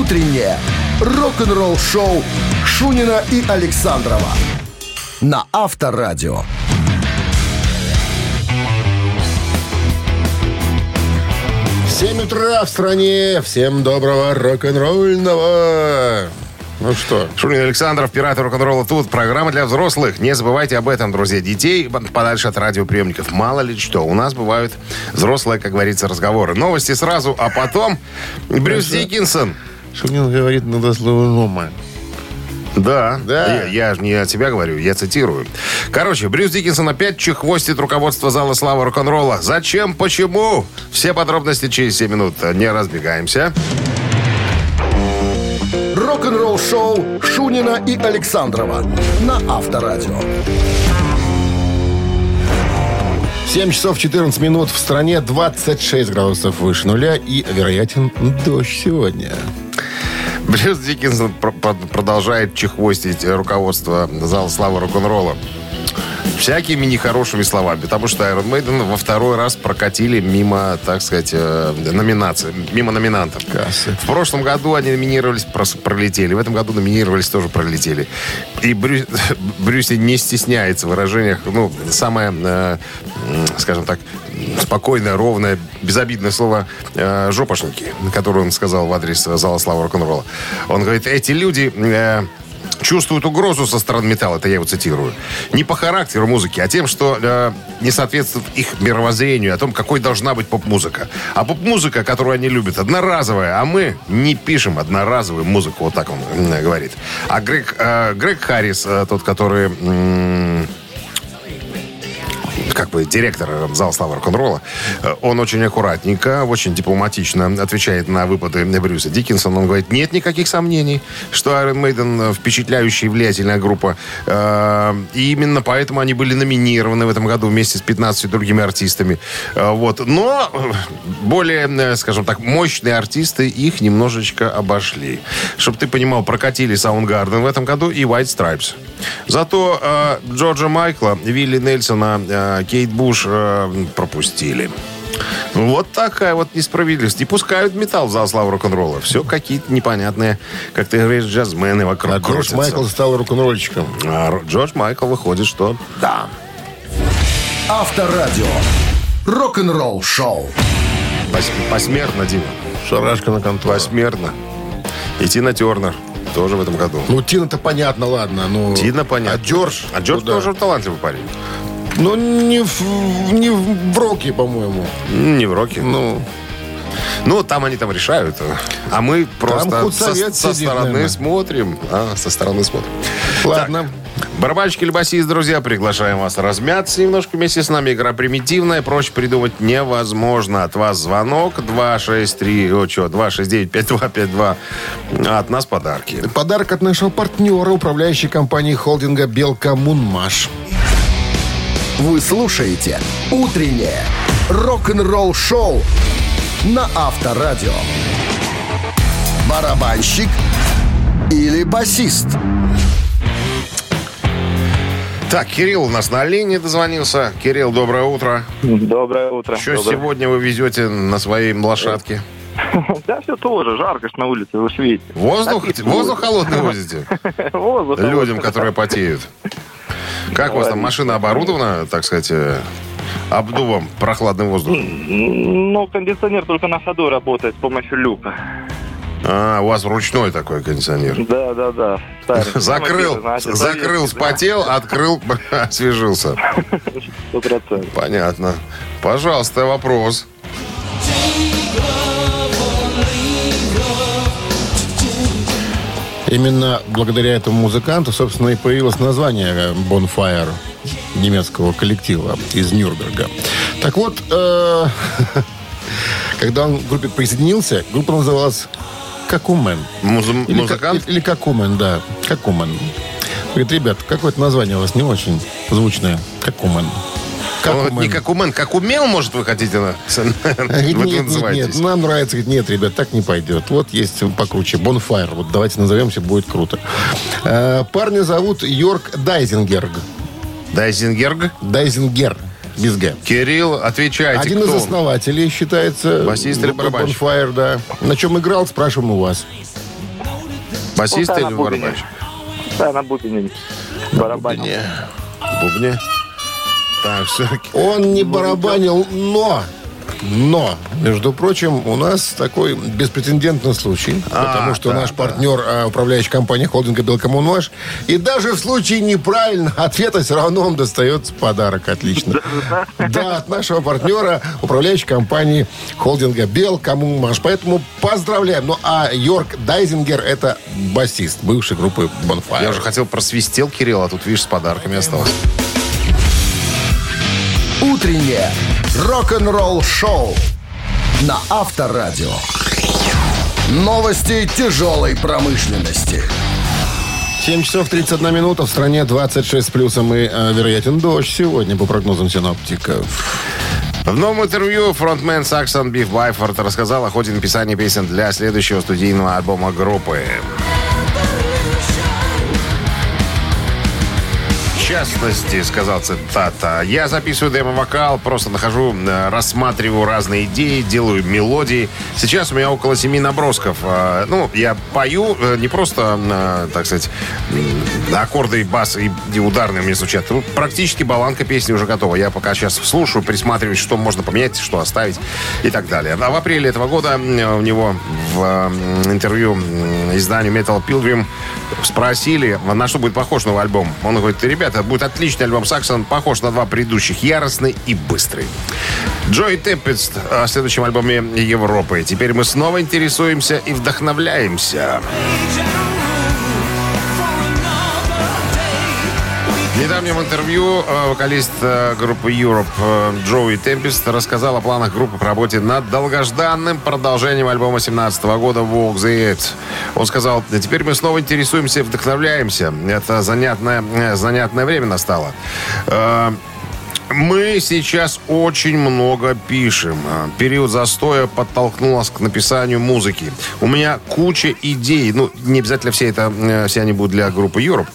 утреннее рок-н-ролл-шоу Шунина и Александрова на Авторадио. 7 утра в стране. Всем доброго рок-н-ролльного. Ну что? Шунин Александров, пираты рок-н-ролла тут. Программа для взрослых. Не забывайте об этом, друзья. Детей подальше от радиоприемников. Мало ли что. У нас бывают взрослые, как говорится, разговоры. Новости сразу, а потом Брюс Диккинсон. Шунин говорит на два слова «нома». Да, Да. Я, я же не о тебя говорю, я цитирую. Короче, Брюс Диккинсон опять чехвостит руководство зала славы рок-н-ролла. Зачем, почему? Все подробности через 7 минут. Не разбегаемся. Рок-н-ролл-шоу Шунина и Александрова на Авторадио. 7 часов 14 минут в стране, 26 градусов выше нуля и вероятен дождь сегодня. Брюс Диккинсон пр- пр- продолжает чехвостить руководство зала славы рок-н-ролла. Всякими нехорошими словами. Потому что Iron Maiden во второй раз прокатили мимо, так сказать, э, номинации, мимо номинантов. Кассы. В прошлом году они номинировались, пролетели. В этом году номинировались, тоже пролетели. И Брю- Брюси не стесняется в выражениях. Ну, самое, э, скажем так, спокойное, ровное, безобидное слово э, «жопошники», которое он сказал в адрес э, зала славы рок-н-ролла. Он говорит, эти люди... э, чувствуют угрозу со стороны металла, это я его цитирую. Не по характеру музыки, а тем, что э, не соответствует их мировоззрению, о том, какой должна быть поп-музыка. А поп-музыка, которую они любят, одноразовая, а мы не пишем одноразовую музыку, вот так он м, говорит. А Грег, э, Грег Харрис, э, тот, который... м, как бы директор зала славы рок-н-ролла, э, он очень аккуратненько, очень дипломатично отвечает на выпады Брюса Диккинсона. Он говорит, нет никаких сомнений, что Iron Maiden впечатляющая и влиятельная группа. Э, И именно поэтому они были номинированы в этом году вместе с 15 другими артистами. Э, Вот. Но более, скажем так, мощные артисты их немножечко обошли. Чтобы ты понимал, прокатили Soundgarden в этом году и White Stripes. Зато э, Джорджа Майкла, Вилли Нельсона, э, Кейт Буш э, пропустили. Вот такая вот несправедливость. Не пускают металл в зал славы рок-н-ролла. Все какие-то непонятные, как ты говоришь, джазмены вокруг А Джордж. Майкл стал рок-н-ролльщиком. А Джордж Майкл выходит, что да. Авторадио. Рок-н-ролл-шоу. Пос- Посмертно, Дима. Шарашка на контору. Посмертно. И Тина Тернер тоже в этом году. Ну, Тина-то понятно, ладно. Ну, Тина понятно. А Джордж? А Джордж Ну, да. тоже талантливый парень. Ну, не в, не в роке, по-моему. Не в роке. Ну, Ну, там они там решают. А мы просто со, со сидит, стороны наверное. смотрим. А, со стороны смотрим. ладно. Барабанщики или басист, друзья, приглашаем вас размяться немножко вместе с нами. Игра примитивная, проще придумать невозможно. От вас звонок 263, о, что, 269-5252. А от нас подарки. Подарок от нашего партнера, управляющей компании холдинга «Белка Мунмаш». Вы слушаете «Утреннее рок-н-ролл-шоу» на Авторадио. Барабанщик или басист? Так, Кирилл у нас на линии дозвонился. Кирилл, доброе утро. Доброе утро. Что Доброе. сегодня вы везете на своей лошадке? Да, все тоже. Жарко ж на улице, вы ж видите. Воздух, воздух холодный возите? Людям, которые потеют. Как у вас там машина оборудована, так сказать, э, обдувом прохладным воздухом? Ну, кондиционер только на ходу работает с помощью люка. А, у вас ручной такой кондиционер. Да, да, да. Старый. Закрыл, Значит, закрыл, заезд, спотел, открыл, освежился. да. Понятно. Пожалуйста, вопрос. Именно благодаря этому музыканту, собственно, и появилось название Bonfire немецкого коллектива из Нюрнберга. Так вот, э, когда он к группе присоединился, группа называлась Какумен. Музы- Или, музыкант? как- или Какумен, да. Какумен. Говорит, ребят, какое-то название у вас не очень звучное. Какумен. Он Не как умен, как умел, может, вы хотите? на- Вот вы нет, нет, нет, нам нравится. Говорит, нет, ребят, так не пойдет. Вот есть покруче. Bonfire. Вот давайте назовемся, будет круто. Э, Парня зовут Йорк Дайзенгерг. Дайзенгерг? Дайзенгер. Без Г. Кирилл, отвечайте, Один из он? основателей считается... Басист или барабанщик? Bonfire, да. На чем играл, спрашиваем у вас. Басист да, или на бубне. барабанщик? Да, на бубне. Барабанил. Не. Бубне. Так, все. Он не барабанил, но... Но, между прочим, у нас такой беспрецедентный случай, А, потому что да, наш да. партнер, а, управляющая компания холдинга «Белкоммунмаш», и даже в случае неправильного ответа все равно вам достается подарок. Отлично. Да, от нашего партнера, управляющей компании холдинга «Белкоммунмаш». Поэтому поздравляем. Ну, а Йорк Дайзингер – это басист бывшей группы «Бонфайр». Я уже хотел просвистел Кирилл, а тут, видишь, с подарками осталось. Утреннее рок-н-ролл-шоу на Авторадио. Новости тяжелой промышленности. 7 часов 31 минута. В стране 26 с плюсом и э, вероятен дождь сегодня, по прогнозам синоптиков. В новом интервью фронтмен Саксон Биф Байфорд рассказал о ходе написания песен для следующего студийного альбома группы. Частности, сказал цитата, «Я записываю демо-вокал, просто нахожу, э, рассматриваю разные идеи, делаю мелодии. Сейчас у меня около семи набросков. Э, Ну, я пою э, не просто, так сказать, аккорды бас и и ударные мне звучат. Ну, Практически баланка песни уже готова. Я пока сейчас слушаю, присматриваюсь, что можно поменять, что оставить и так далее. А в апреле этого года у него в интервью изданию Metal Pilgrim спросили, на что будет похож новый альбом. Он говорит, ребята, будет отличный альбом Саксон, похож на два предыдущих, яростный и быстрый. Джой Темпест о следующем альбоме Европы. Теперь мы снова интересуемся и вдохновляемся. В недавнем интервью э, вокалист э, группы Europe э, Джоуи Темпест рассказал о планах группы по работе над долгожданным продолжением альбома 2017 года Walk the Edge. Он сказал, теперь мы снова интересуемся и вдохновляемся. Это занятное, занятное время настало. Мы сейчас очень много пишем. А, Период застоя подтолкнул нас к написанию музыки. У меня куча идей. Ну, не обязательно все это, э, все они будут для группы Europe.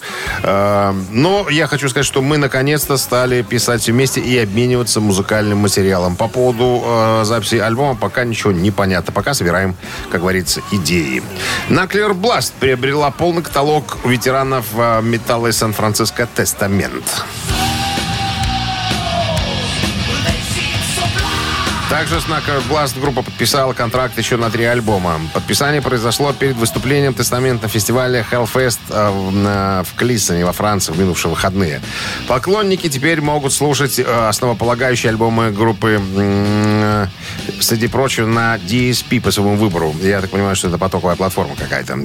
Э, Но я хочу сказать, что мы наконец-то стали писать вместе и обмениваться музыкальным материалом. По поводу э, записи альбома пока ничего не понятно. Пока собираем, как говорится, идеи. Nuclear Blast приобрела полный каталог ветеранов э, металла из Сан-Франциско «Тестамент». Также Knuckle Blast группа подписала контракт еще на три альбома. Подписание произошло перед выступлением Тестамент на фестивале Hellfest э, в, Клиссоне во Франции в минувшие выходные. Поклонники теперь могут слушать э, основополагающие альбомы группы, э, среди прочего, на DSP по своему выбору. Я так понимаю, что это потоковая платформа какая-то.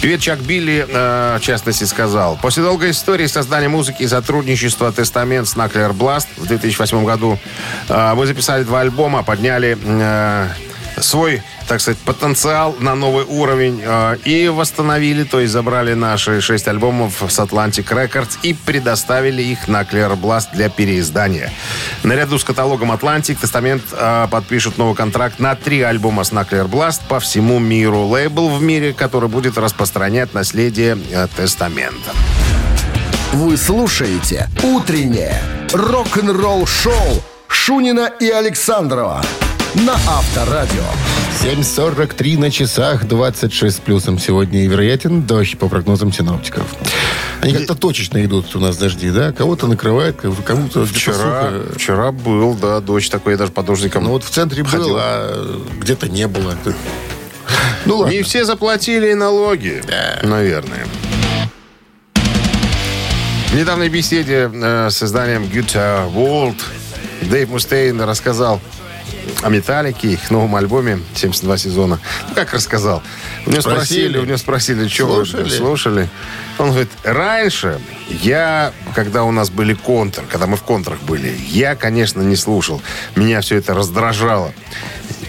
Певец Чак Билли, в частности, сказал, после долгой истории создания музыки и сотрудничества Тестамент с Nuclear Blast в 2008 году мы записали два альбома, подняли э, свой, так сказать, потенциал на новый уровень э, и восстановили, то есть забрали наши шесть альбомов с Atlantic Records и предоставили их на Clear Blast для переиздания. Наряду с каталогом Atlantic Тестамент э, подпишут новый контракт на три альбома с Nuclear Blast по всему миру. Лейбл в мире, который будет распространять наследие э, Тестамента. Вы слушаете «Утреннее рок-н-ролл-шоу» Шунина и Александрова на Авторадио. 7.43 на часах, 26 с плюсом сегодня и вероятен дождь по прогнозам синоптиков. Они как-то точечно идут у нас дожди, да? Кого-то накрывает, кому- кому-то Вчера, вчера был, да, дождь такой, я даже по дождикам Ну вот в центре был, ходил. а где-то не было. Ну ладно. Не все заплатили налоги, наверное. В недавней беседе э, с изданием Guitar World Дэйв Мустейн рассказал о Металлике, их новом альбоме 72 сезона. Ну, как рассказал? У него спросили, Спросили. у него спросили, что вы Слушали. слушали. Он говорит, раньше я, когда у нас были контр, когда мы в контрах были, я, конечно, не слушал. Меня все это раздражало.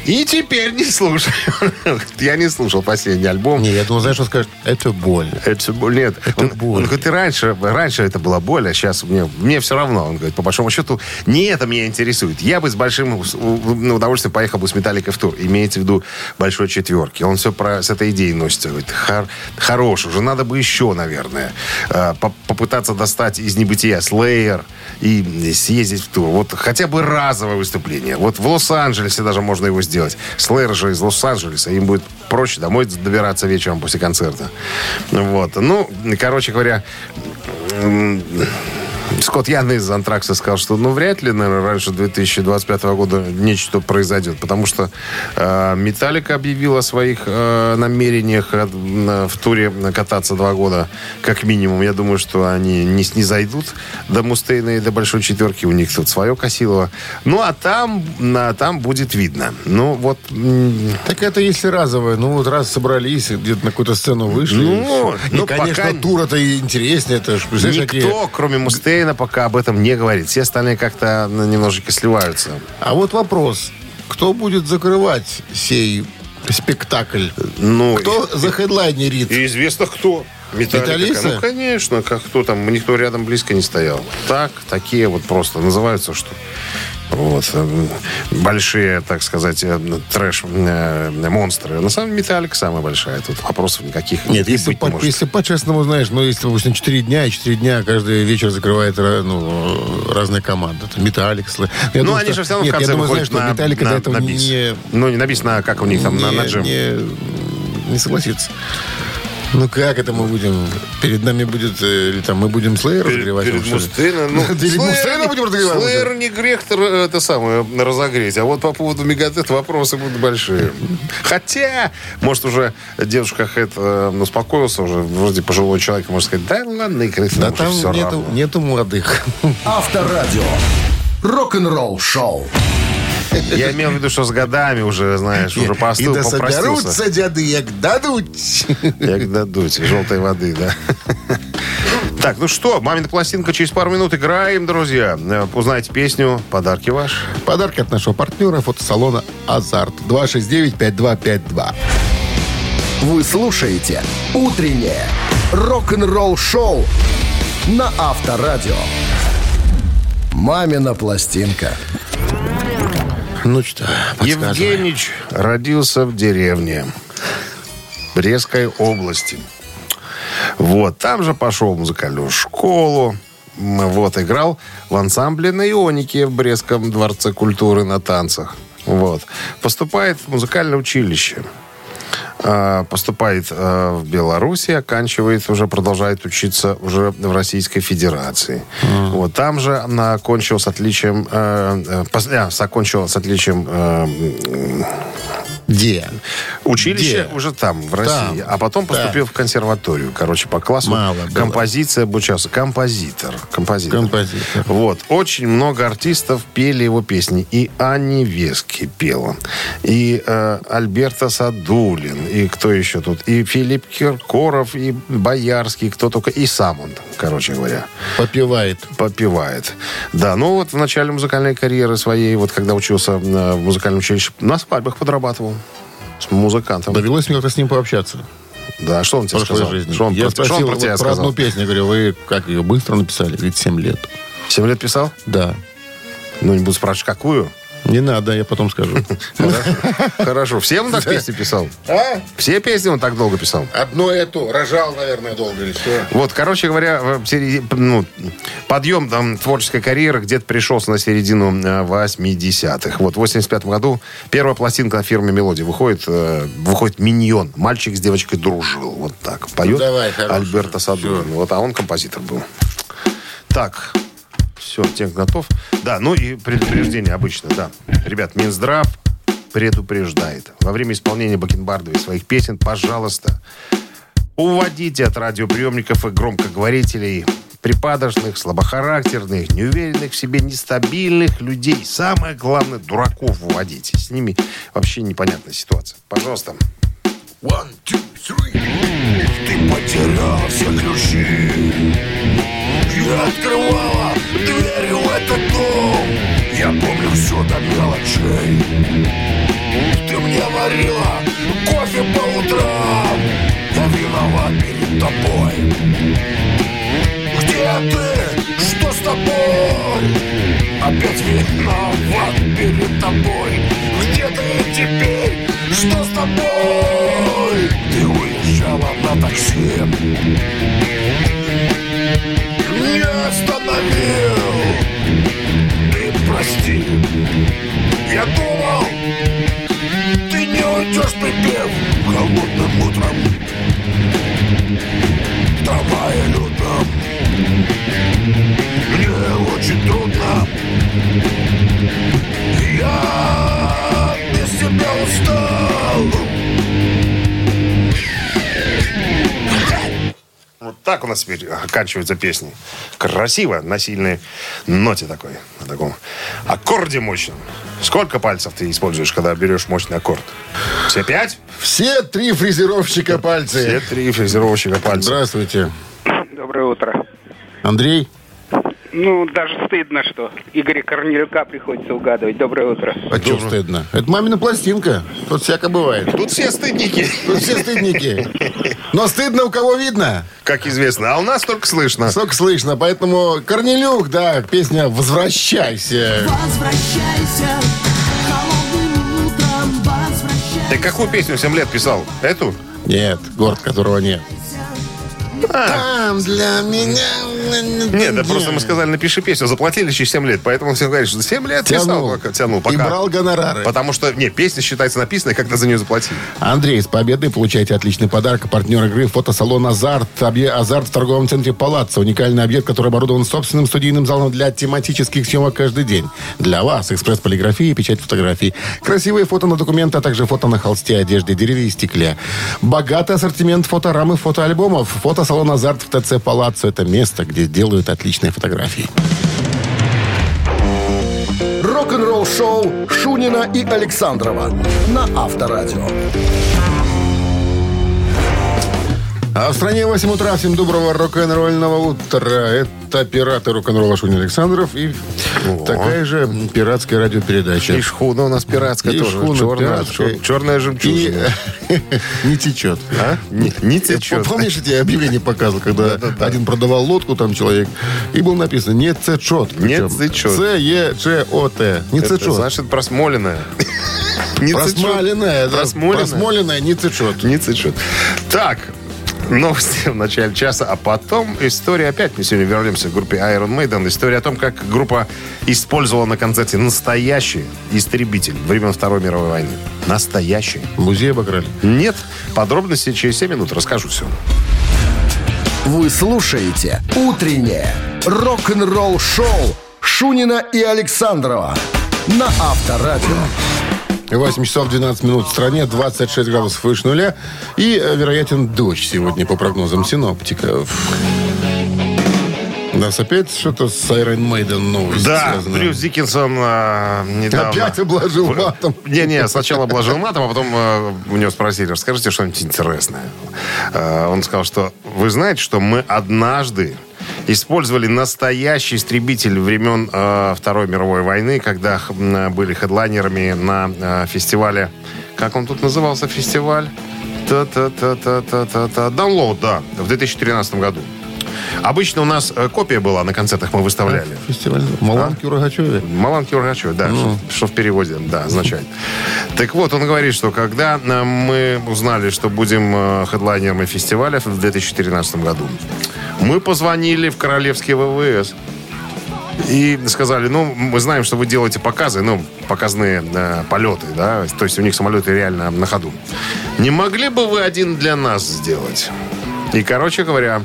И теперь не слушаю. Я не слушал последний альбом. Не, я думал, знаешь, что скажет? Это боль. Это боль. Нет, Это он, боль. он говорит, и раньше, раньше это была боль, а сейчас мне, мне все равно. Он говорит, по большому счету, не это меня интересует. Я бы с большим ну, удовольствием поехал бы с Металликой в тур. Имеется в виду большой четверки. Он все про, с этой идеей носится. Говорит, «Хор- хорош, уже надо бы еще, наверное, э, по- попытаться достать из небытия Slayer и съездить в тур. Вот хотя бы разовое выступление. Вот в Лос-Анджелесе даже можно его сделать. Делать. Слэйр же из Лос-Анджелеса, им будет проще домой добираться вечером после концерта. Вот. Ну, короче говоря, Скотт Ян из Антракса сказал, что ну вряд ли, наверное, раньше 2025 года нечто произойдет, потому что э, Металлика объявила о своих э, намерениях э, в туре кататься два года, как минимум. Я думаю, что они не, не зайдут до Мустейна и до Большой Четверки, у них тут свое Косилово. Ну, а там, а там будет видно. Ну, вот... Так это если разовое. Ну, вот раз собрались, где-то на какую-то сцену вышли. Ну, и, ну, конечно, пока... тур-то интереснее. Это ж, Никто, какие... кроме Мустейна, Мустейна пока об этом не говорит. Все остальные как-то ну, немножечко сливаются. А вот вопрос. Кто будет закрывать сей спектакль? Ну, кто за хедлайнерит? И известно кто. Металлиста? Ну, конечно, как кто там, никто рядом близко не стоял. Так, такие вот просто называются, что вот. Э, большие, так сказать, э, трэш-монстры. Э, На самом деле Металлик самая большая. Тут вопросов никаких Нет, если, по, не если по-честному, знаешь, ну, если, допустим, 4 дня, и 4 дня каждый вечер закрывает ну, разные команды. Металлик, Слэ... Ну, думаю, они что, же все равно нет, в конце я думаю, знаешь, на, что Металлика на, для этого на бис. не... Ну, не написано, как у них там не, на, на джем. Не, не согласится. Ну как это мы будем? Перед нами будет, э, или там мы будем Слеер разогревать? Перед Мустейна, ну, Перед Мустейна будем разогревать? Слеер не грех это самое разогреть. А вот по поводу Мегатет вопросы будут большие. Хотя, может, уже дедушка Хэт э, успокоился уже, вроде пожилой человек, может сказать, да ладно, и крысы Да там нету, нету молодых. Авторадио. Рок-н-ролл шоу. Я имел в виду, что с годами уже, знаешь, уже постыл, И да соберутся дяды, як дадут. Як дадут. Желтой воды, да. Так, ну что, мамина пластинка через пару минут играем, друзья. Узнайте песню, подарки ваши. Подарки от нашего партнера фотосалона «Азарт». 269-5252. Вы слушаете «Утреннее рок-н-ролл-шоу» на Авторадио. «Мамина пластинка». Ну что, Евгеньевич родился в деревне Брестской области. Вот, там же пошел в музыкальную школу. Вот, играл в ансамбле на Ионике в Брестском дворце культуры на танцах. Вот. Поступает в музыкальное училище. А, поступает а, в Беларуси, оканчивает, уже продолжает учиться уже в Российской Федерации. Mm. Вот там же она окончила с отличием, э, э, закончила с отличием э, где? Училище Где? уже там, в России. Там. А потом поступил да. в консерваторию. Короче, по классу Мало композиция обучался. Композитор. Композитор. Композитор. Вот. Очень много артистов пели его песни. И Ани Вески пела. И э, Альберта Садулин. И кто еще тут? И Филипп Киркоров, и Боярский. Кто только. И сам он, короче говоря. Попивает. Попивает. Да. Ну вот в начале музыкальной карьеры своей, вот когда учился э, в музыкальном училище, на свадьбах подрабатывал с музыкантом. Довелось мне как-то с ним пообщаться. Да, что он тебе сказал? Жизни. Что он, Я про, спросил что он про, тебя про сказал? одну песню. Говорю, вы как ее быстро написали? Говорит, 7 лет. 7 лет писал? Да. Ну, не буду спрашивать, какую? Не надо, я потом скажу. Хорошо. Все он так песни писал? А? Все песни он так долго писал? Одно эту. Рожал, наверное, долго или что? Вот, короче говоря, ну, подъем там, творческой карьеры где-то пришелся на середину э, 80-х. Вот в 85 году первая пластинка на фирме «Мелодия» выходит, э, выходит «Миньон». Мальчик с девочкой дружил. Вот так. Поет Ну, Садулин. Всё. Вот, а он композитор был. Так, все, текст готов. Да, ну и предупреждение обычно, да. Ребят, Минздрав предупреждает. Во время исполнения Бакенбардовой своих песен, пожалуйста, уводите от радиоприемников и громкоговорителей припадочных, слабохарактерных, неуверенных в себе, нестабильных людей. Самое главное, дураков уводите. С ними вообще непонятная ситуация. Пожалуйста. One, two, three. Ты потерял ключи Я открывала двери в этот дом Я помню все до мелочей Ты мне варила кофе по утрам Я виноват перед тобой Где ты? Что с тобой? Опять виноват перед тобой Где ты теперь? Что с тобой? Ты уезжала на такси не остановил. Ты прости, я думал, ты не уйдешь припев Холодным утром. В трамвае Мне очень трудно. Так у нас теперь оканчиваются песни. Красиво, на сильной ноте такой, на таком аккорде мощном. Сколько пальцев ты используешь, когда берешь мощный аккорд? Все пять? Все три фрезеровщика Все пальцы. три фрезеровщика пальцев. Здравствуйте. Доброе утро. Андрей? Ну, даже стыдно, что Игоря Корнелюка приходится угадывать. Доброе утро. А что стыдно? Это мамина пластинка. Тут всяко бывает. Тут все стыдники, Тут все стыдники. Но стыдно у кого видно. как известно. А у нас только слышно. Сколько слышно. Поэтому Корнелюк, да, песня «Возвращайся». Возвращайся. Ты какую песню в 7 лет писал? Эту? Нет, город которого нет. Там для меня... Нет, да просто мы сказали, напиши песню. Заплатили через 7 лет. Поэтому все говорят, что 7 лет писал. Тянул. пока- Тянул. И Пока. брал гонорары. Потому что, не, песня считается написанной, когда за нее заплатили. Андрей, с победой получайте отличный подарок. Партнер игры фотосалон «Азарт». Объе- «Азарт» в торговом центре «Палаццо». Уникальный объект, который оборудован собственным студийным залом для тематических съемок каждый день. Для вас экспресс-полиграфия и печать фотографий. Красивые фото на документы, а также фото на холсте, одежде, дереве и стекле. Богатый ассортимент фоторам и фотоальбомов. Фотосалон «Азарт» в ТЦ «Палаццо» – это место, где делают отличные фотографии. Рок-н-ролл-шоу Шунина и Александрова на Авторадио. А в стране 8 утра. Всем доброго рок-н-ролльного утра. Это пираты рок-н-ролла Шунин Александров и такая же пиратская радиопередача. И шхуна у нас пиратская И тоже. шхуна черная, пиратская. чер- черная И жемчужина. не течет. А? Не, не течет. Помнишь, я тебе объявление показывал, когда один продавал лодку, там человек, и было написано «не цечет». Не цечет. Ц-Е-Ч-О-Т. Не Это цечет. значит просмоленная. Не. Просмоленная. Просмоленная. Просмоленная, не цечет. Не цечет. Так, новости в начале часа, а потом история, опять мы сегодня вернемся к группе Iron Maiden, история о том, как группа использовала на концерте настоящий истребитель времен Второй мировой войны. Настоящий. Музей обокрали. Нет, подробности через 7 минут расскажу все. Вы слушаете «Утреннее рок-н-ролл-шоу» Шунина и Александрова на Авторадио. 8 часов 12 минут в стране, 26 градусов выше нуля. И э, вероятен дождь сегодня по прогнозам синоптиков. У нас опять что-то с Iron Maiden новость Да, связано. Брюс Диккенсон а, недавно... Опять обложил матом. Не-не, сначала обложил матом, а потом э, у него спросили, расскажите что-нибудь интересное. Э, он сказал, что вы знаете, что мы однажды использовали настоящий истребитель времен э, Второй мировой войны, когда м, были хедлайнерами на э, фестивале... Как он тут назывался, фестиваль? Та-та-та-та-та-та. Download, да, в 2013 году. Обычно у нас э, копия была на концертах, мы выставляли. Фестиваль Маланки в Рогачеве. Маланки Ургачев, да, что, что в переводе, да, означает. Так вот, он говорит, что когда мы узнали, что будем э, хедлайнерами фестиваля в 2013 году, мы позвонили в Королевский ВВС. И сказали, ну, мы знаем, что вы делаете показы, ну, показные э, полеты, да, то есть у них самолеты реально на ходу. Не могли бы вы один для нас сделать? И, короче говоря,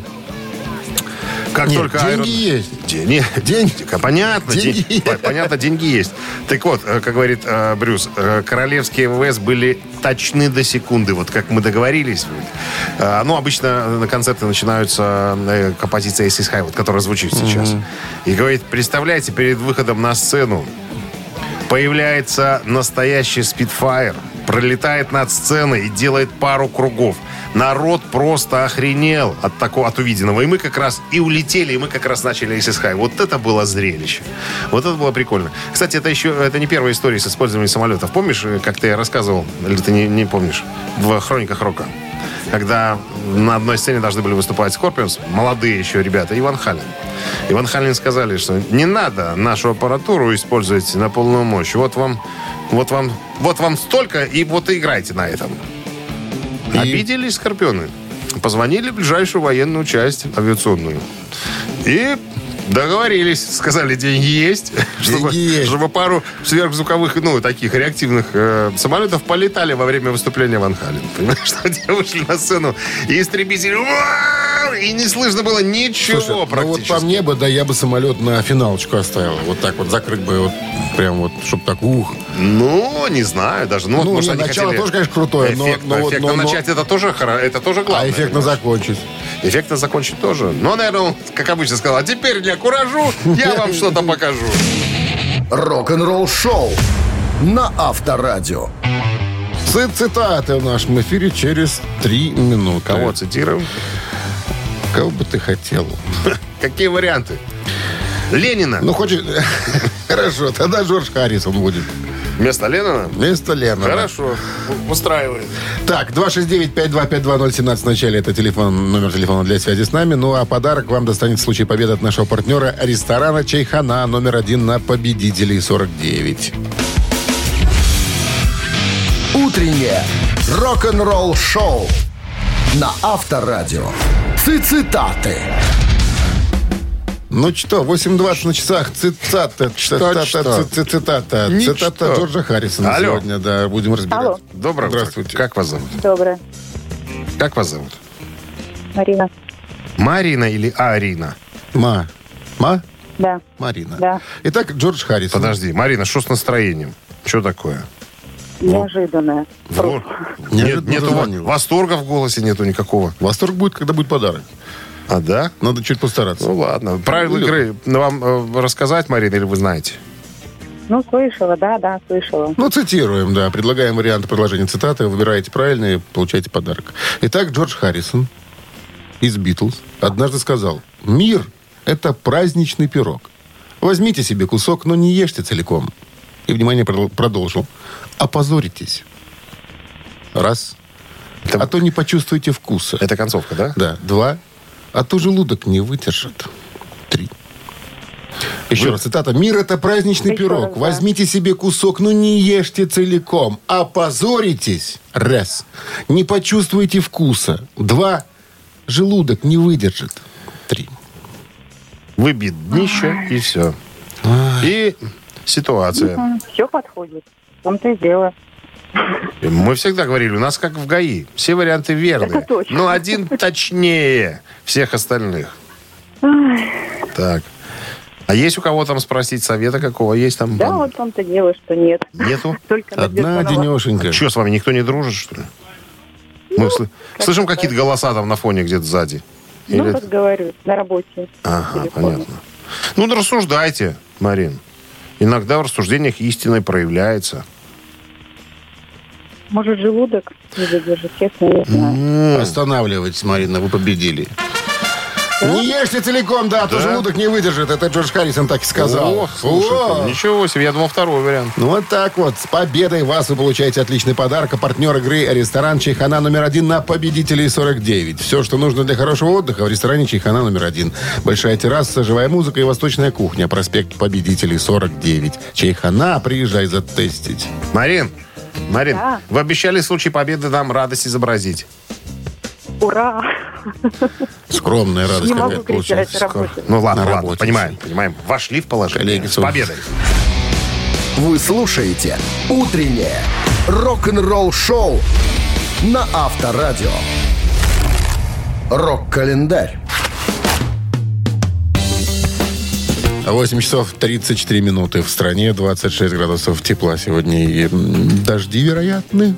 как Нет, только деньги Iron- есть. Деньги. Деньги. Понятно. Деньги ден- по- Понятно, деньги есть. Так вот, э, как говорит э, Брюс, э, королевские ВВС были точны до секунды. Вот как мы договорились. Э, Ну, обычно на концерты начинаются э, композиция Aces High, вот, которая звучит сейчас. И говорит, представляете, перед выходом на сцену появляется настоящий спидфайр, пролетает над сценой и делает пару кругов. Народ просто охренел от такого, от увиденного. И мы как раз и улетели, и мы как раз начали Aces High. Вот это было зрелище. Вот это было прикольно. Кстати, это еще это не первая история с использованием самолетов. Помнишь, э, как ты рассказывал, или ты не, не помнишь, в «Хрониках рока»? Когда на одной сцене должны были выступать Скорпионс, молодые еще ребята, и Van Halen. И Van Halen сказали, что не надо нашу аппаратуру использовать на полную мощь. Вот вам, вот вам, вот вам столько, и вот и играйте на этом. И- Обиделись Скорпионы. Позвонили в ближайшую военную часть авиационную. И Договорились, сказали, деньги есть, чтобы, есть. чтобы пару сверхзвуковых, ну, таких реактивных э, самолетов полетали во время выступления Ван Хален. Понимаешь, что те вышли на сцену, и истребители, и не слышно было ничего Слушай, ну вот практически. по мне бы, да, я бы самолет на финалочку оставил. Вот так вот закрыть бы, вот, прям вот, чтобы так, ух. Ну, не знаю даже. Ну, вот, Ну, может, не, они начало хотели тоже, конечно, крутое, но- эффектно, но вот- эффектно но- но- начать это тоже, это тоже главное. А эффектно понимаешь? закончить. Эффектно закончить тоже. Но, наверное, он, как обычно сказал, а теперь для куражу я вам что-то покажу. Рок-н-ролл шоу на Авторадио. Ци- Цитаты в нашем эфире через три минуты. Кого цитируем? Кого бы ты хотел? Какие варианты? Ленина. Ну, хочешь... Хорошо, тогда Джордж Харрисон будет. Вместо Ленина? Вместо Леннона. Хорошо. Устраивает. Так, 269-5252017 в начале. Это телефон, номер телефона для связи с нами. Ну, а подарок вам достанет в случае победы от нашего партнера ресторана «Чайхана» номер один на победителей 49. Утреннее рок-н-ролл шоу на Авторадио. Цитаты. Ну что, 8.20 на часах. Цитата. Цитата. Цитата. Ничто. Цитата Джорджа Харрисона Алло. сегодня. Да, будем разбирать. Алло. Доброе. Здравствуйте. Как вас зовут? Доброе. Как вас зовут? Марина. Марина или Арина? Ма. Ма? Да. Марина. Да. Итак, Джордж Харрисон. Подожди, Марина, что с настроением? Что такое? Неожиданное. Во- Неожиданно Нет, нету восторга в голосе нету никакого. Восторг будет, когда будет подарок. А, да? Надо чуть постараться. Ну ладно. Правила Ну, игры вам э, рассказать, Марина, или вы знаете? Ну, слышала, да, да, слышала. Ну, цитируем, да. Предлагаем варианты предложения цитаты. Выбираете правильные, получаете подарок. Итак, Джордж Харрисон из «Битлз» однажды сказал, «Мир — это праздничный пирог. Возьмите себе кусок, но не ешьте целиком». И, внимание, продол- продолжил. «Опозоритесь». Раз. Это- А то не почувствуете вкуса. Это концовка, да? Да. Два. А то желудок не выдержит. Три. Еще раз цитата. «Мир — это праздничный Еще пирог. раз, да. Возьмите себе кусок, но не ешьте целиком. Опозоритесь. Раз. Не почувствуете вкуса. Два. Желудок не выдержит. Три. Выбит днище, и все. И ситуация. Все подходит. В том-то и дело. Мы всегда говорили, у нас как в ГАИ. Все варианты верные. Это точно. Но один точнее всех остальных. Так. А есть у кого там спросить совета какого? Есть там? Да, вот в том-то дело, что нет. Нету? Только Одна денешенька. Что, с вами никто не дружит, что ли? Мы сл- слышим какие-то голоса там на фоне где-то сзади. Ну, Или- разговариваю на работе. Ага, понятно. Ну, да рассуждайте, Марин. Иногда в рассуждениях истина проявляется. Может, желудок не выдержит, честно, не знаю. Останавливайтесь, Марина, вы победили. Не ешьте целиком, да, а то Да? желудок не выдержит. Это Джордж Харрисон так и сказал. О, слушай, О! ничего себе, я думал второй вариант. Ну вот так вот. С победой вас вы получаете отличный подарок. А партнер игры ресторан Чайхана номер один на победителей 49. Все, что нужно для хорошего отдыха в ресторане Чайхана номер один. Большая терраса, живая музыка и восточная кухня. Проспект победителей 49. Чайхана, приезжай затестить. Марин, Марин, Да. вы обещали в случае победы нам радость изобразить. Ура! Скромная радость Не могу кричать работе. Ну ладно, ладно, работе. понимаем, понимаем. Вошли в положение. Коллеги, С победой. Вы слушаете «Утреннее рок-н-ролл-шоу» на Авторадио. Рок-календарь. 8 часов 34 минуты в стране, 26 градусов тепла сегодня и дожди вероятны.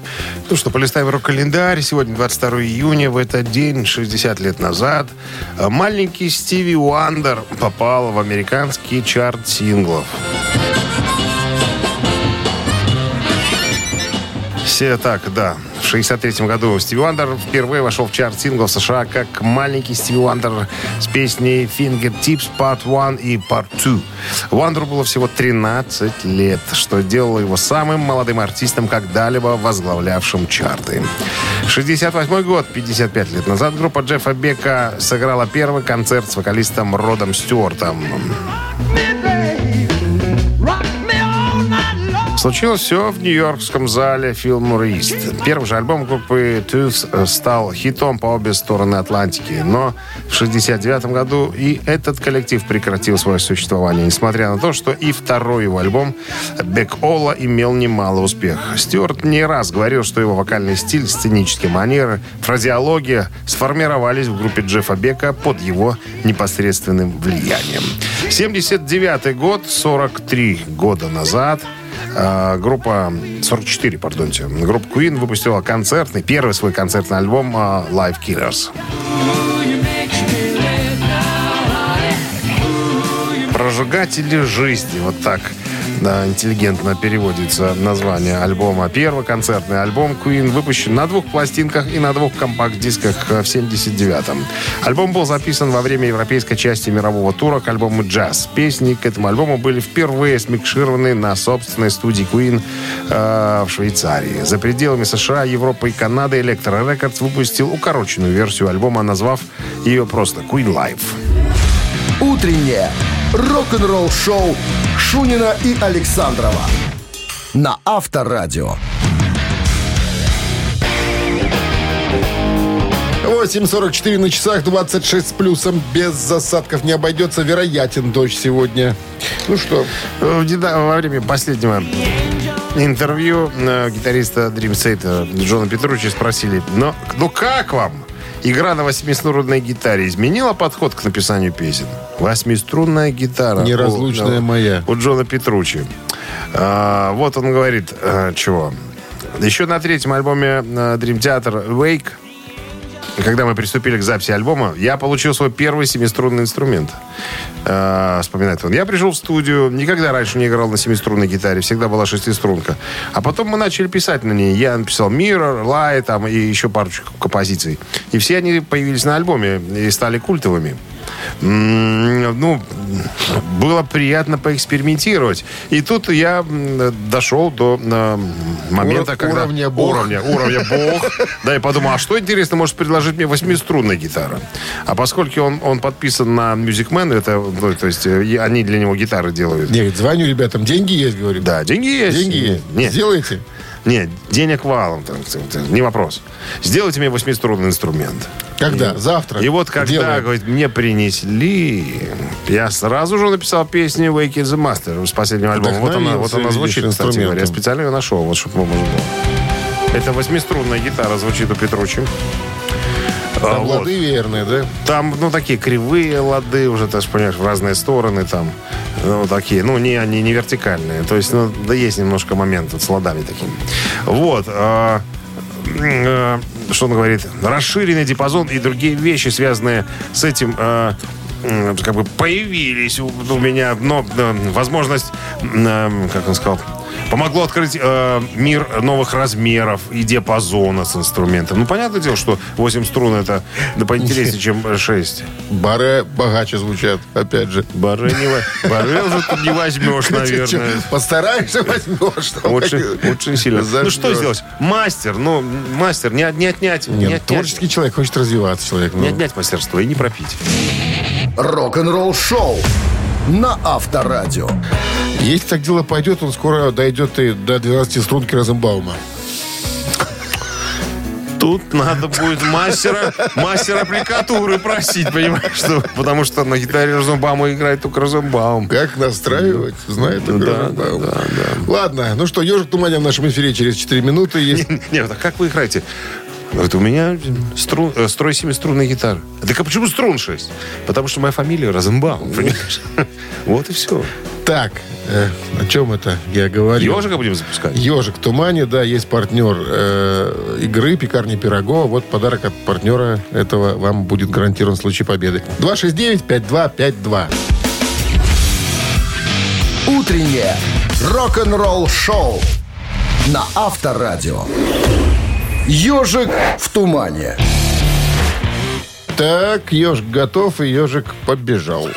Ну что, полистаем рок-календарь. Сегодня 22 июня. В этот день, 60 лет назад, э, маленький Стиви Уандер попал в американский чарт синглов. Все так, да. В 63 году Стиви Уандер впервые вошел в чарт синглов США как маленький Стиви Уандер с песней Fingertips Part 1 и Part 2. Уандеру было всего 13 лет, что делало его самым молодым артистом, когда-либо возглавлявшим чарты. 68 год, 55 лет назад, группа Джеффа Бека сыграла первый концерт с вокалистом Родом Стюартом. Случилось все в нью-йоркском зале Fillmore East. Первый же альбом группы Tooth стал хитом по обе стороны Атлантики. Но в 69 году и этот коллектив прекратил свое существование, несмотря на то, что и второй его альбом «Бек Ола» имел немало успеха. Стюарт не раз говорил, что его вокальный стиль, сценические манеры, фразеология сформировались в группе Джеффа Бека под его непосредственным влиянием. 79 год, 43 года назад, э, группа 44, пардонте, группа Queen выпустила концертный, первый свой концертный альбом э, Live Killers. Прожигатели жизни, вот так да, интеллигентно переводится название альбома. Первый концертный альбом Queen выпущен на двух пластинках и на двух компакт-дисках в 79-м. Альбом был записан во время европейской части мирового тура к альбому «Джаз». Песни к этому альбому были впервые смикшированы на собственной студии Queen э, в Швейцарии. За пределами США, Европы и Канады Electro Records выпустил укороченную версию альбома, назвав ее просто «Queen Live». Утреннее рок-н-ролл-шоу Шунина и Александрова на Авторадио. 8.44 на часах, 26 с плюсом. Без засадков не обойдется. Вероятен дождь сегодня. Ну что, Э, Во время последнего интервью э, гитариста Dream Theater Джона Петручи спросили, но ну как вам? Игра на восьмиструнной гитаре изменила подход к написанию песен? Восьмиструнная гитара. Неразлучная у, моя. У Джона Петручи. А, вот он говорит, э, чего. Еще на третьем альбоме э, Dream Theater Wake когда мы приступили к записи альбома, я получил свой первый семиструнный инструмент. Э, вспоминает он. Я пришел в студию, никогда раньше не играл на семиструнной гитаре, всегда была шестиструнка. А потом мы начали писать на ней. Я написал Mirror, Light там, и еще парочку композиций. И все они появились на альбоме и стали культовыми. Ну, было приятно поэкспериментировать. И тут я дошел до э, момента, Уро- когда... уровня бог. Уровня, уровня бог. Да, и подумал, а что интересно может предложить мне восьмиструнная гитара? А поскольку он, он подписан на Music Man, это, ну, то есть э, они для него гитары делают. говорит, звоню ребятам, деньги есть, говорю. Да, деньги есть. Деньги есть. Нет, Сделайте. нет, денег валом, не вопрос. Сделайте мне восьмиструнный инструмент. Когда? Завтра. И вот когда, Делаем. говорит, мне принесли, я сразу же написал песню Wake the Master с последнего альбома. Вот она, вот она звучит, кстати говоря. Я специально ее нашел, вот чтобы можно было. Это восьмиструнная гитара звучит у Петручи. А, Там вот. лады верные, да? Там, ну, такие кривые лады уже, ты ж понимаешь, в разные стороны там. Ну, такие, ну, не, они не вертикальные. То есть, ну, да есть немножко момент вот с ладами такими. Вот. а, м, а, что он говорит? Расширенный диапазон и другие вещи, связанные с этим... м, как бы появились у, у меня, но э, возможность, э, как он сказал, помогло открыть э, мир новых размеров и диапазона с инструментом. Ну, понятное дело, что 8 струн это да, поинтереснее, чем 6. Бары богаче звучат, опять же. Бары, не, бары уже тут не возьмешь, наверное. Постараешься, возьмешь. Лучше, лучше сильно. Ну, что Зажмешь. сделать? Мастер, ну, мастер, не, не отнять. Нет, не отнять, творческий человек хочет развиваться, человек. не ну. отнять мастерство и не пропить. Рок-н-ролл-шоу на Авторадио. Если так дело пойдет, он скоро дойдет и до 12 струнки Розенбаума. Тут надо будет мастера, мастера аппликатуры просить, понимаешь, что, потому что на гитаре Розенбаума играет только Розенбаум. Как настраивать, знает только Да, Розенбаум. да, Ладно, ну что, «Ежик в тумане» в нашем эфире через 4 минуты. Есть Нет, а как вы играете? Говорит, у меня струн, э, строй семиструнная гитара. Так а почему струн 6? Потому что моя фамилия Розенбаум, понимаешь? Вот и все. Так, э, о чем это я говорил? Ежика будем запускать? Ежик в тумане, да, есть партнер э, игры «Пекарни Пирогова». Вот подарок от партнера этого вам будет гарантирован в случае победы. 269-5252. Утреннее рок-н-ролл-шоу на Авторадио. Ежик в тумане. Так, ежик готов, и ежик побежал.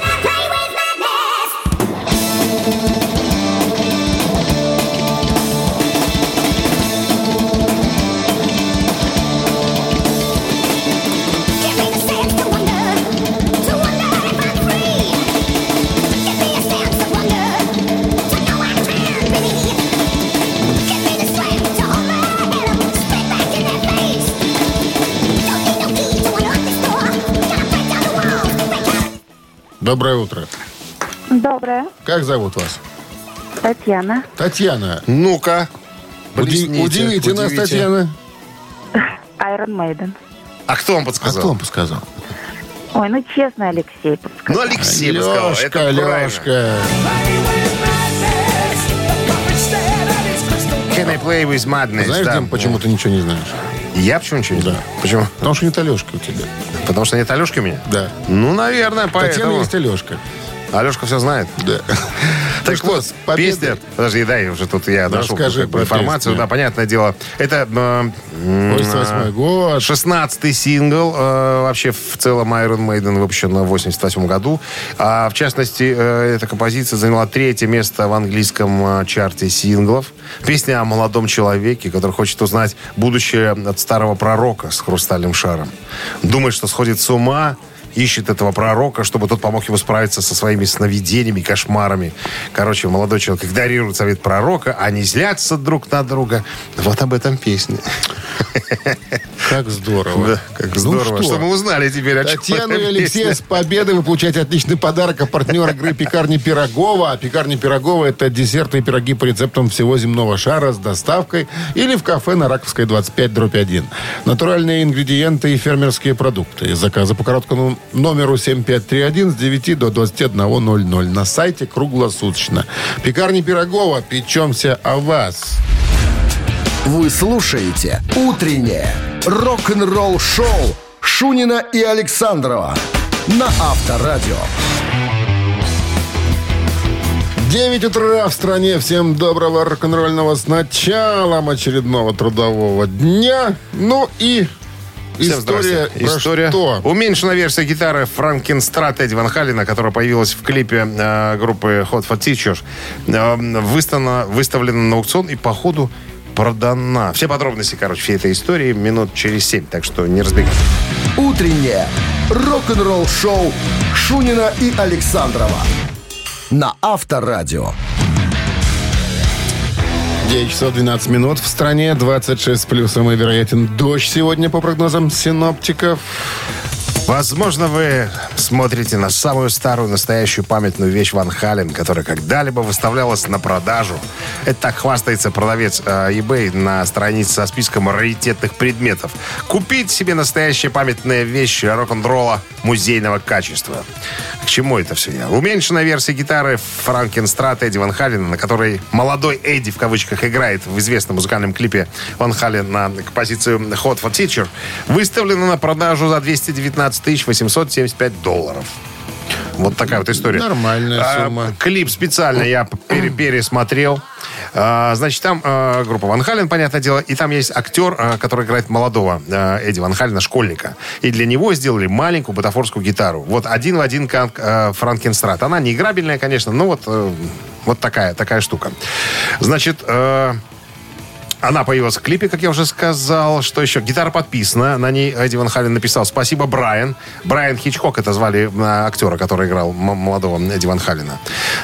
Доброе утро. Доброе. Как зовут вас? Татьяна. Татьяна. Ну-ка. Уди- блесните, удивите нас, удивите. Татьяна. Iron Maiden. А кто вам А подсказал? кто вам подсказал? Ой, ну честно, Алексей подсказал. Ну, Алексей подсказал. Лешка, Это правильно. Лешка. Can I play with madness? Знаешь, Да. Дим, почему ты ничего не знаешь? Я почему ничего не знаю? Да. Почему? Потому что нет Алешки у тебя. Потому что нет Алешки у меня? Да. Ну, наверное, Татьяна поэтому. есть Алешка. Алешка все знает. Да. Так что, вот, песня... Подожди, дай уже тут я нашел Расскажи про информацию. песню. Да, понятное дело. Это... э, 88 год. 16-й сингл э, вообще в целом Iron Maiden выпущен в 88 году. А в частности, э, эта композиция заняла третье место в английском э, чарте синглов. Песня о молодом человеке, который хочет узнать будущее от старого пророка с хрустальным шаром. Думает, что сходит с ума, ищет этого пророка, чтобы тот помог ему справиться со своими сновидениями, кошмарами. Короче, молодой человек игнорирует совет пророка, они злятся друг на друга. Вот об этом песня. Как здорово. Да, как Ну здорово, что? что мы узнали теперь, Татьяна и Алексея с победой вы получаете отличный подарок. А партнер игры «Пекарни Пирогова». А «Пекарни Пирогова» — это десерты и пироги по рецептам всего земного шара с доставкой или в кафе на Раковской 25, дробь 1. Натуральные ингредиенты и фермерские продукты. Заказы по короткому номеру 7531 с 9 до 21.00 на сайте круглосуточно. «Пекарни Пирогова». Печемся о вас. Вы слушаете «Утреннее рок-н-ролл-шоу» Шунина и Александрова на Авторадио. 9 утра в стране. Всем доброго рок-н-ролльного с началом очередного трудового дня. Ну и Всем история про История. что? Уменьшенная версия гитары Франкенстрат Эдди Ван Халлена, которая появилась в клипе э, группы Hot for Teachers, э, выставлена, выставлена на аукцион и по ходу продана. Все подробности, короче, всей этой истории минут через семь, так что не разбегайтесь. «Утреннее рок-н-ролл-шоу» Шунина и Александрова на Авторадио. 9 часов 12 минут в стране, 26 с плюсом и вероятен дождь сегодня по прогнозам синоптиков. Возможно, вы смотрите на самую старую настоящую памятную вещь Ван Хален, которая когда-либо выставлялась на продажу. Это так хвастается продавец э, eBay на странице со списком раритетных предметов. Купить себе настоящие памятные вещи рок-н-ролла музейного качества. К чему это все? Уменьшенная версия гитары Франкенстрат Эдди Ван Халена, на которой молодой Эдди в кавычках играет в известном музыкальном клипе Ван Хален на композицию Hot for Teacher, выставлена на продажу за 219 875 долларов. Вот такая вот история. Нормальная А, сумма. клип специально я пере- пересмотрел. А, значит, там а, группа Ван Хален, понятное дело, и там есть актер, а, который играет молодого а, Эдди Ван Халена, школьника. И для него сделали маленькую бутафорскую гитару. Вот один в один как а, Франкенстрат. Она не играбельная, конечно, но вот, э, вот такая, такая штука. Значит, э, она появилась в клипе, как я уже сказал. Что еще? Гитара подписана. На ней Эдди Ван Хален написал «Спасибо, Брайан». Брайан Хичкок, это звали э, актера, который играл молодого Эдди Ван Халена.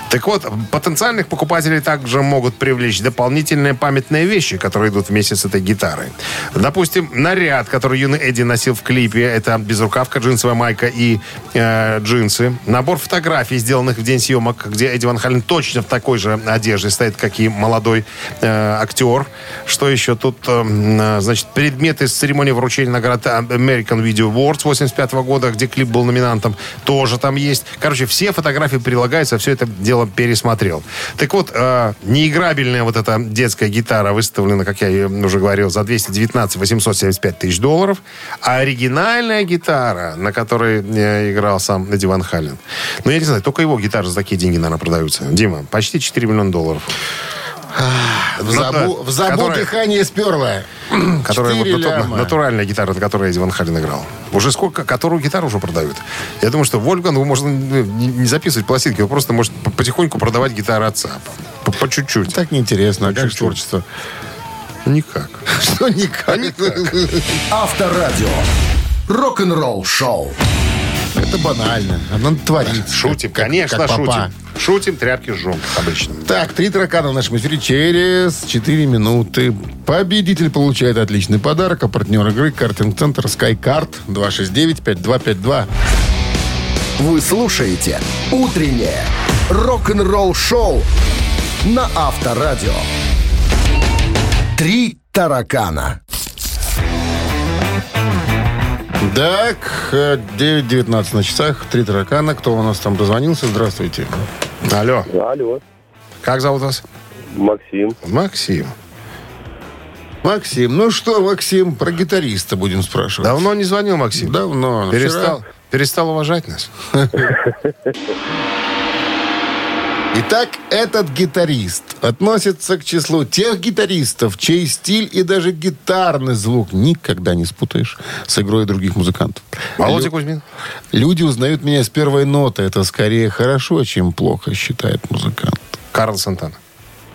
Так вот, потенциальных покупателей также могут привлечь дополнительные памятные вещи, которые идут вместе с этой гитарой. Допустим, наряд, который юный Эдди носил в клипе. Это безрукавка, джинсовая майка и э, джинсы. Набор фотографий, сделанных в день съемок, где Эдди Ван Хален точно в такой же одежде стоит, как и молодой э, актер. Что еще тут? э, э, значит, предметы с церемонии вручения награды American Video Awards 85 года, где клип был номинантом, тоже там есть. Короче, все фотографии прилагаются, все это дело пересмотрел. Так вот, э, неиграбельная вот эта детская гитара выставлена, как я уже говорил, за 219 875 тысяч долларов. А оригинальная гитара, на которой э, играл сам Эдди Ван Хален, ну, я не знаю, только его гитары за такие деньги, наверное, продаются. Дима, почти 4 миллиона долларов. В Ну забу, да, в забу которая- дыхание сперло. Которая вот Четыре нату- ляма. натуральная гитара, на которой Эдди Ван Хален играл. Уже сколько, которую гитару уже продают. Я думаю, что Вольфгангу можно ну, не не записывать пластинки, он просто может по- потихоньку продавать гитары отца. По, по чуть-чуть. Так неинтересно. А как же Чуть-чуть. творчество? Никак. Что никак? Авторадио. Рок-н-ролл шоу. Это банально. Она творит. Шутим, Как- конечно, как шутим. Шутим, тряпки жжем, обычно. Так, три таракана в нашем эфире через 4 минуты. Победитель получает отличный подарок, а партнер игры «Картинг-центр SkyCard» 269-5252. Вы слушаете Утреннее рок-н-ролл-шоу на Авторадио. Три таракана. Так, э, 9.19 на часах, три таракана. Кто у нас там дозвонился? Здравствуйте. Алло, Алло, как зовут вас? Максим. Максим. Максим, ну что, Максим, про гитариста будем спрашивать. Давно не звонил Максим? Давно. Перестал, Вчера. перестал уважать нас? Итак, этот гитарист относится к числу тех гитаристов, чей стиль и даже гитарный звук никогда не спутаешь с игрой других музыкантов. Володя Лю- Кузьмин? Люди узнают меня с первой ноты. Это скорее хорошо, чем плохо, считает музыкант. Карл Сантана.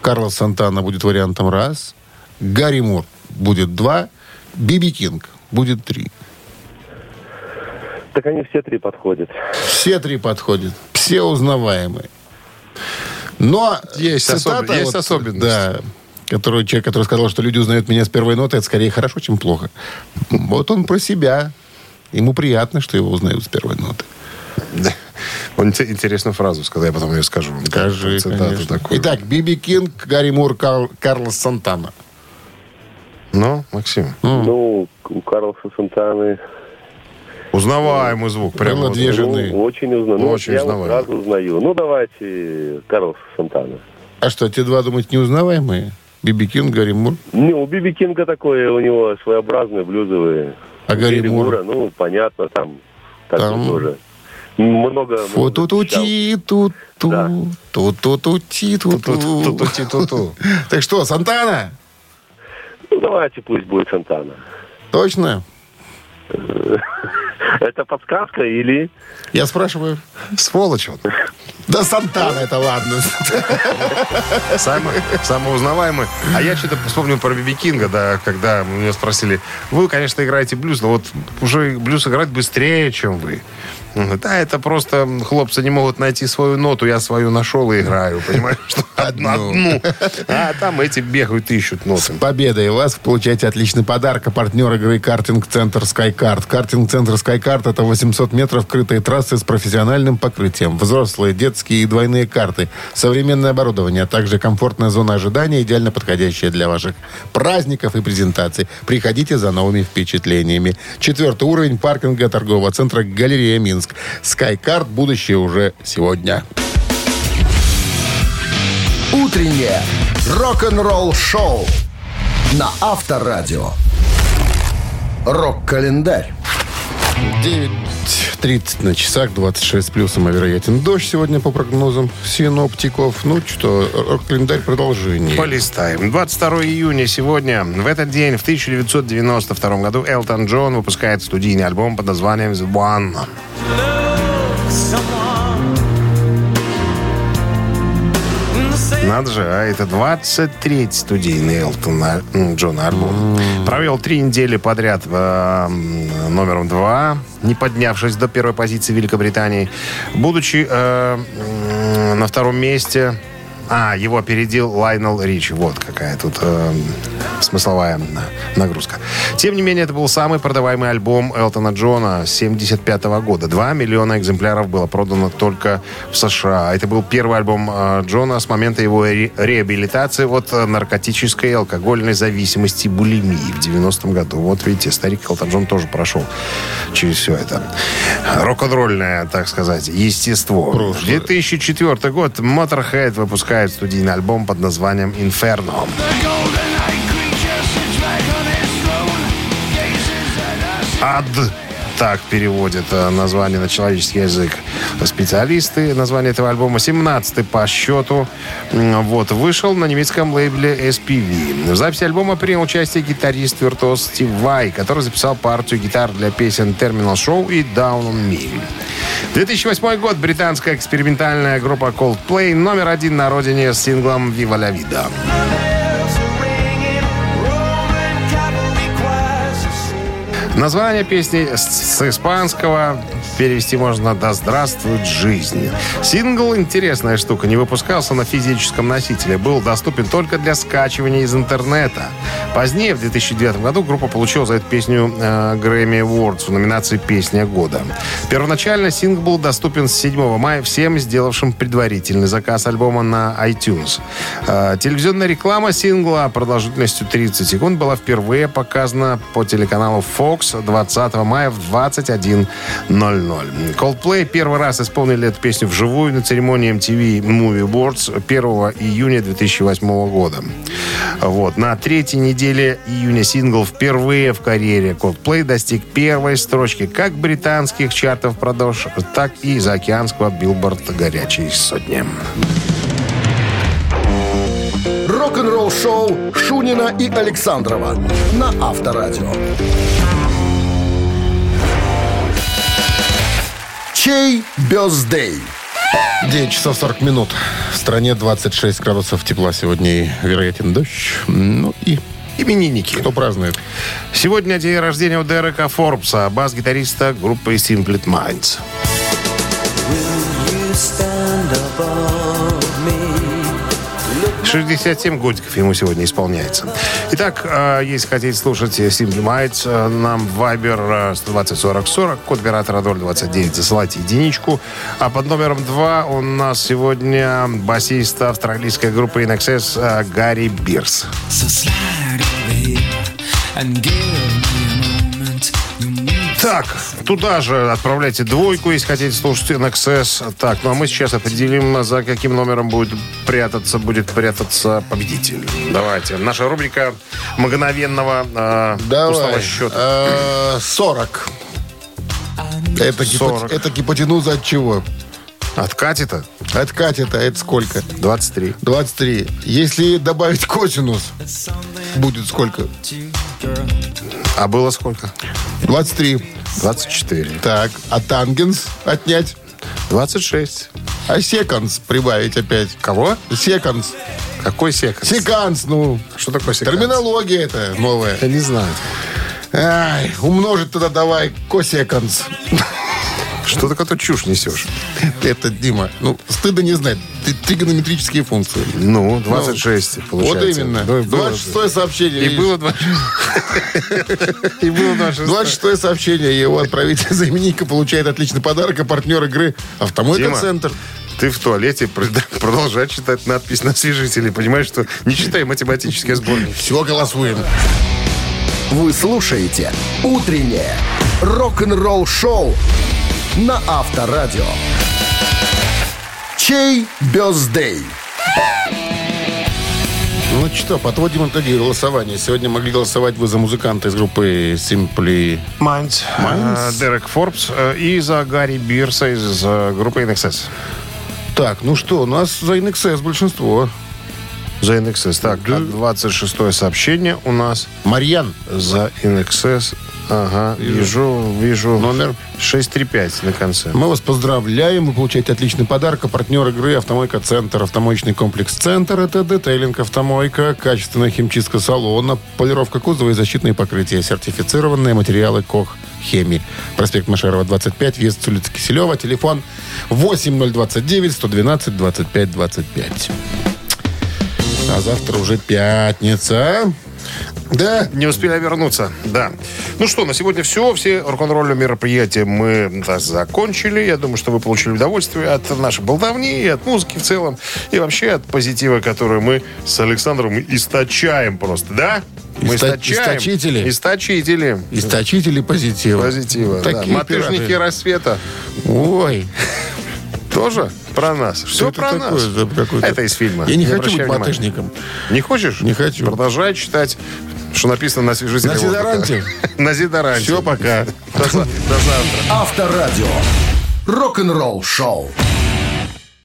Карлос Сантана будет вариантом раз. Гарри Мур будет два. Биби Кинг будет три. Так они все три подходят. Все три подходят. Все узнаваемые. Но Есть цитата особ- есть особенность. Да, которую человек, который сказал, что люди узнают меня с первой ноты, это скорее хорошо, чем плохо. Вот он про себя. Ему приятно, что его узнают с первой ноты. Да. Он инте- интересную фразу сказал, я потом ее скажу. Скажи, такую. Итак, Би Би Кинг, Гэри Мур, Кар- Карлос Сантана. Ну, Максим, Ну, у Карлоса Сантаны узнаваемый звук. Прямо вот. две жены. ну, очень узнаю. Ну, Очень я вот узнаваемо. сразу узнаю. Ну, давайте Карлоса Сантана. А что, те два, думаете, неузнаваемые? Би Би Кинг, Гэри Мур? Не, у Би Би Кинга такое, у него своеобразные блюзовые. А Гарри Гарри Мур? Мура, ну, понятно, там, так Там- тоже. Много, фу ту ту ти ту ту ту ту ту ти ту ту Ту-ту-ту-ту-ту. Так что, Сантана? Ну, давайте пусть будет Сантана. Точно? Это подсказка или... Я спрашиваю. Сволочь он. Да Сантана это ладно. Самый, самый узнаваемый. А я что-то вспомнил про Биби Кинга, да, когда меня спросили, вы, конечно, играете блюз, но вот уже блюз играть быстрее, чем вы. Да, это просто хлопцы не могут найти свою ноту, я свою нашел и играю, понимаешь? Что Одну. одну. А там эти бегают, ищут ноты. Победой вас получаете отличный подарок. А партнер игры «Картинг-центр Скайкарт». «Картинг-центр Скайкарт» — это 800 метров крытой трассы с профессиональным покрытием. Взрослые, детские и двойные карты. Современное оборудование, а также комфортная зона ожидания, идеально подходящая для ваших праздников и презентаций. Приходите за новыми впечатлениями. Четвертый уровень паркинга торгового центра «Галерея Минск». «Скайкарт» — будущее уже сегодня. Утреннее рок-н-ролл-шоу на Авторадио. Рок-календарь. 9.30 на часах, 26 плюсом, а вероятен дождь сегодня по прогнозам синоптиков. Ну что, рок-календарь продолжение. Полистаем. 22 июня сегодня. В этот день, в 1992 году, Элтон Джон выпускает студийный альбом под названием «The One». Надо же, а это 23-й студийный Элтона м, Джона альбом. Провел три недели подряд э, номером два, не поднявшись до первой позиции Великобритании. Будучи э, на втором месте... А, его опередил Лайнел Ричи. Вот какая тут э, смысловая нагрузка. Тем не менее, это был самый продаваемый альбом Элтона Джона 75 года. Два миллиона экземпляров было продано только в США. Это был первый альбом э, Джона с момента его ре- реабилитации от э, наркотической и алкогольной зависимости булимии в 90-м году. Вот видите, старик Элтон Джон тоже прошел через все это. Рок-н-ролльное, так сказать, естество. Прошлое. 2004 год Motorhead выпускает студийный альбом под названием «Inferno». Ад. Так переводит э, название на человеческий язык специалисты. Название этого альбома 17 по счету. Вот, вышел на немецком лейбле SPV. В записи альбома принял участие гитарист-виртуоз Стив Вай, который записал партию гитар для песен Terminal Show и Down on Me. 2008 год. Британская экспериментальная группа Coldplay номер один на родине с синглом «Viva la Vida». Название песни с, с испанского перевести можно «Да здравствует жизнь». Сингл «Интересная штука» не выпускался на физическом носителе. Был доступен только для скачивания из интернета. Позднее, в 2009 году, группа получила за эту песню э, Grammy в номинации «Песня года». Первоначально сингл был доступен с 7 мая всем сделавшим предварительный заказ альбома на iTunes. Э, телевизионная реклама сингла продолжительностью 30 секунд была впервые показана по телеканалу Fox 20 мая в 21.00. Coldplay первый раз исполнили эту песню вживую на церемонии MTV Movie Awards 1 июня 2008 года. Вот. На третьей неделе июня сингл впервые в карьере Coldplay достиг первой строчки как британских чартов продаж, так и заокеанского билборд горячей сотни. Рок-н-ролл шоу Шунина и Александрова на Авторадио. Чей бездей? 9 часов 40 минут. В стране 26 градусов тепла сегодня и вероятен дождь. Ну и Именинники. кто празднует? Сегодня день рождения у Дерека Форбса, бас-гитариста группы Simply Minds. 67 годиков ему сегодня исполняется. Итак, э, если хотите слушать Simply Minds, э, нам Viber э, 120 40 40, код оператора 029, засылайте единичку. А под номером 2 у нас сегодня басист австралийской группы Excess э, Гарри Бирс. Так, туда же отправляйте двойку, если хотите слушать NXS. Так, ну а мы сейчас определим, за каким номером будет прятаться, будет прятаться победитель. Давайте. Наша рубрика мгновенного э, Давай. счета. Э, 40. Это, 40. это гипотенуза от чего? Откатит-то От Катя-то это сколько? 23. 23. Если добавить косинус, будет сколько? А было сколько? 23. 24. Так, а тангенс отнять? 26. А секонс прибавить опять? Кого? Секонс. Какой секонд? Секанс, ну. Что такое секонд? Терминология это новая. Я не знаю. Ай, умножить тогда давай косеконс. Что ты какую-то чушь несешь? Это, Дима, ну, стыдно не знать. Ты- Тригонометрические функции. Ну, 26 получается. Вот именно. Ну, и было- 26 сообщение. И было 26. И было 26. 26 сообщение. Его отправитель за именинника получает отличный подарок, а партнер игры «Автомойка Дима, Центр». Ты в туалете прод- продолжай читать надпись на освежителе. Понимаешь, что не читай математические сборники. Все, голосуем. Вы слушаете «Утреннее рок-н-ролл-шоу» на Авторадио. Чей бездей? Ну что, подводим итоги голосования. Сегодня могли голосовать вы за музыканта из группы Simply... Майнс. Minds. Дерек Форбс э, и за Гарри Бирса из э, группы NXS. Так, ну что, у нас за NXS большинство. За NXS. Так, а 26 сообщение у нас Марьян. за NXS. Ага, вижу, вижу. Номер? 635 на конце. Мы вас поздравляем. Вы получаете отличный подарок. А партнер игры «Автомойка Центр». Автомоечный комплекс «Центр» — это детейлинг «Автомойка», качественная химчистка салона, полировка кузова и защитные покрытия, сертифицированные материалы «Кох Хеми». Проспект Машерова, 25, въезд с улицы Киселева. Телефон 8029 112 25 25. А завтра уже пятница. Да, Не успели вернуться, да. Ну что, на сегодня все. Все рок-н-ролльные мероприятия мы да, закончили. Я думаю, что вы получили удовольствие от нашей болтовни, и от музыки в целом, и вообще от позитива, который мы с Александром источаем просто, да? Мы Иста- источаем. источители. Источители. источители позитива. Позитива, да. Такие Мотыжники пираты. рассвета. Ой. Тоже про нас. Все это про такое нас. какой-то- Это из фильма. Я не, хочу обращай быть мотыжником. Не хочешь? Не хочу. Продолжай читать, что написано на освежителе На дезодоранте? На дезодоранте. Все, пока. До завтра. Авторадио. Рок-н-ролл шоу.